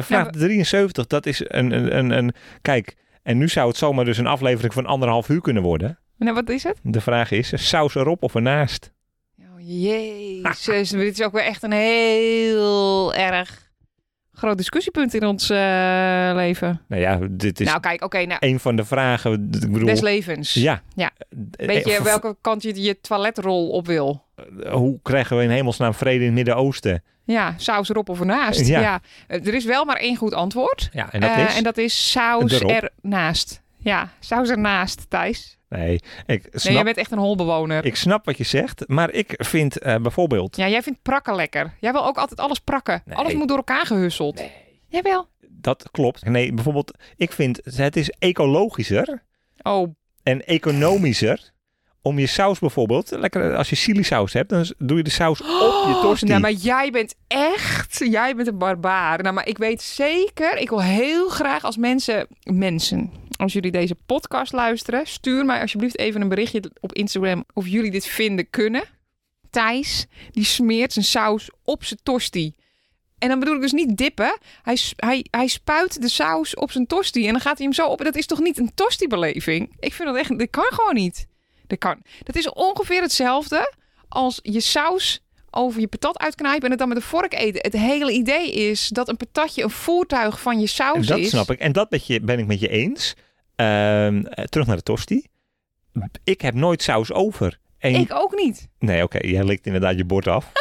vraag Nou, 73, dat is een, een, een, een, kijk, en nu zou het zomaar dus een aflevering van anderhalf uur kunnen worden. Nou, wat is het? De vraag is, saus erop of ernaast? Oh, jezus, dit is ook weer echt een heel erg groot discussiepunt in ons eh, leven. Nou ja, dit is Nou, kijk, oké, nou, een van de vragen, ik bedoel, des levens. ja. Ja. Eh, Weet je eh, welke kant je je toiletrol op wil? Hoe krijgen we in hemelsnaam vrede in het Midden-Oosten? Ja, saus erop of ernaast. Ja. Ja. Eh, Er is wel maar één goed antwoord. Ja, en dat Eh, is? en dat is saus Erop. ernaast. Ja, saus ernaast, Thijs. Nee, ik Nee, snap, jij bent echt een holbewoner. ik snap wat je zegt, maar ik vind eh, bijvoorbeeld... Ja, jij vindt prakken lekker. Jij wil ook altijd alles prakken. Nee. Alles moet door elkaar gehusseld. Nee. Jawel. Dat klopt. Nee, bijvoorbeeld, ik vind het is ecologischer Oh, en economischer om je saus bijvoorbeeld, lekker als je chili saus hebt, dan doe je de saus op je tosti. Nou, maar jij bent echt, jij bent een barbaar. Nou, maar ik weet zeker, ik wil heel graag als mensen, mensen, als jullie deze podcast luisteren, stuur mij alsjeblieft even een berichtje op Instagram of jullie dit vinden kunnen. Thijs, die smeert zijn saus op zijn tosti. En dan bedoel ik dus niet dippen. Hij, hij, hij spuit de saus op zijn tosti en dan gaat hij hem zo op. Dat is toch niet een tosti-beleving? Ik vind dat echt, dat kan gewoon niet. Dat kan. Dat is ongeveer hetzelfde als je saus over je patat uitknijpen en het dan met een vork eten. Het hele idee is dat een patatje een voertuig van je saus dat is. snap ik. En dat met je, ben ik met je eens. Ehm, eh, terug naar de tosti. Ik heb nooit saus over. En, Ik ook niet. Nee, oké, jij likt inderdaad je bord af.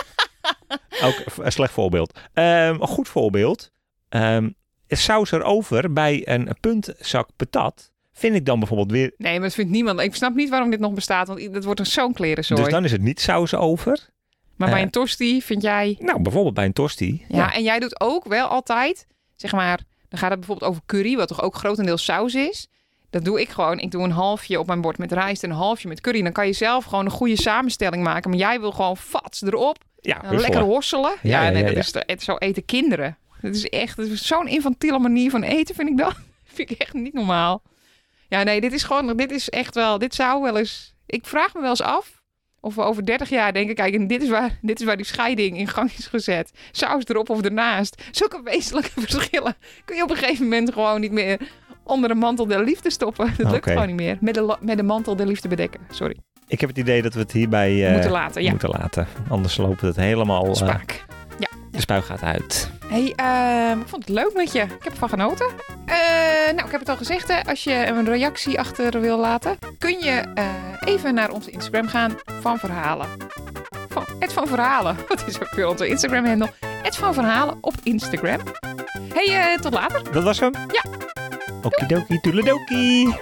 [LAUGHS] ook een slecht voorbeeld. Ehm, een goed voorbeeld. Ehm, saus erover bij een puntzak patat vind ik dan bijvoorbeeld weer... Nee, maar dat vindt niemand. Ik snap niet waarom dit nog bestaat, want dat wordt een zo'n klerenzooi. Dus dan is het niet saus over. maar bij eh, een tosti vind jij... Nou, bijvoorbeeld bij een tosti. Ja, en jij doet ook wel altijd, zeg maar, dan gaat het bijvoorbeeld over curry, wat toch ook grotendeels saus is. Dat doe ik gewoon. Ik doe een halfje op mijn bord met rijst en een halfje met curry. Dan kan je zelf gewoon een goede samenstelling maken. Maar jij wil gewoon fats erop. Ja, en lekker hosselen. Ja, nee, ja, dat is het, zo eten kinderen. Dat is echt zo'n infantiele manier van eten, vind ik dat. [LAUGHS] vind ik echt niet normaal. Ja, nee, dit is gewoon, dit is echt wel, dit zou wel eens... Ik vraag me wel eens af of we over 30 jaar denken, kijk, en dit is waar, dit is waar die scheiding in gang is gezet. Saus erop of ernaast. Zulke wezenlijke [LAUGHS] verschillen kun je op een gegeven moment gewoon niet meer onder de mantel der liefde stoppen. Dat lukt gewoon niet meer. Met de, met de mantel der liefde bedekken. Sorry. Ik heb het idee dat we het hierbij eh, Moeten laten, ja. moeten laten. Anders loopt het helemaal... eh, Spaak. De spuig gaat uit. Hey, ehm, ik vond het leuk met je. Ik heb ervan genoten. Eh, nou, ik heb het al gezegd. Hè. Als je een reactie achter wil laten, kun je eh, even naar onze Instagram gaan van Verhalen. Van, het van Verhalen. [LAUGHS] Wat is ook weer onze Instagram-handle? Het van Verhalen op Instagram. Hey, eh, tot later. Dat was hem? Ja. Okidoki, toedeledokie.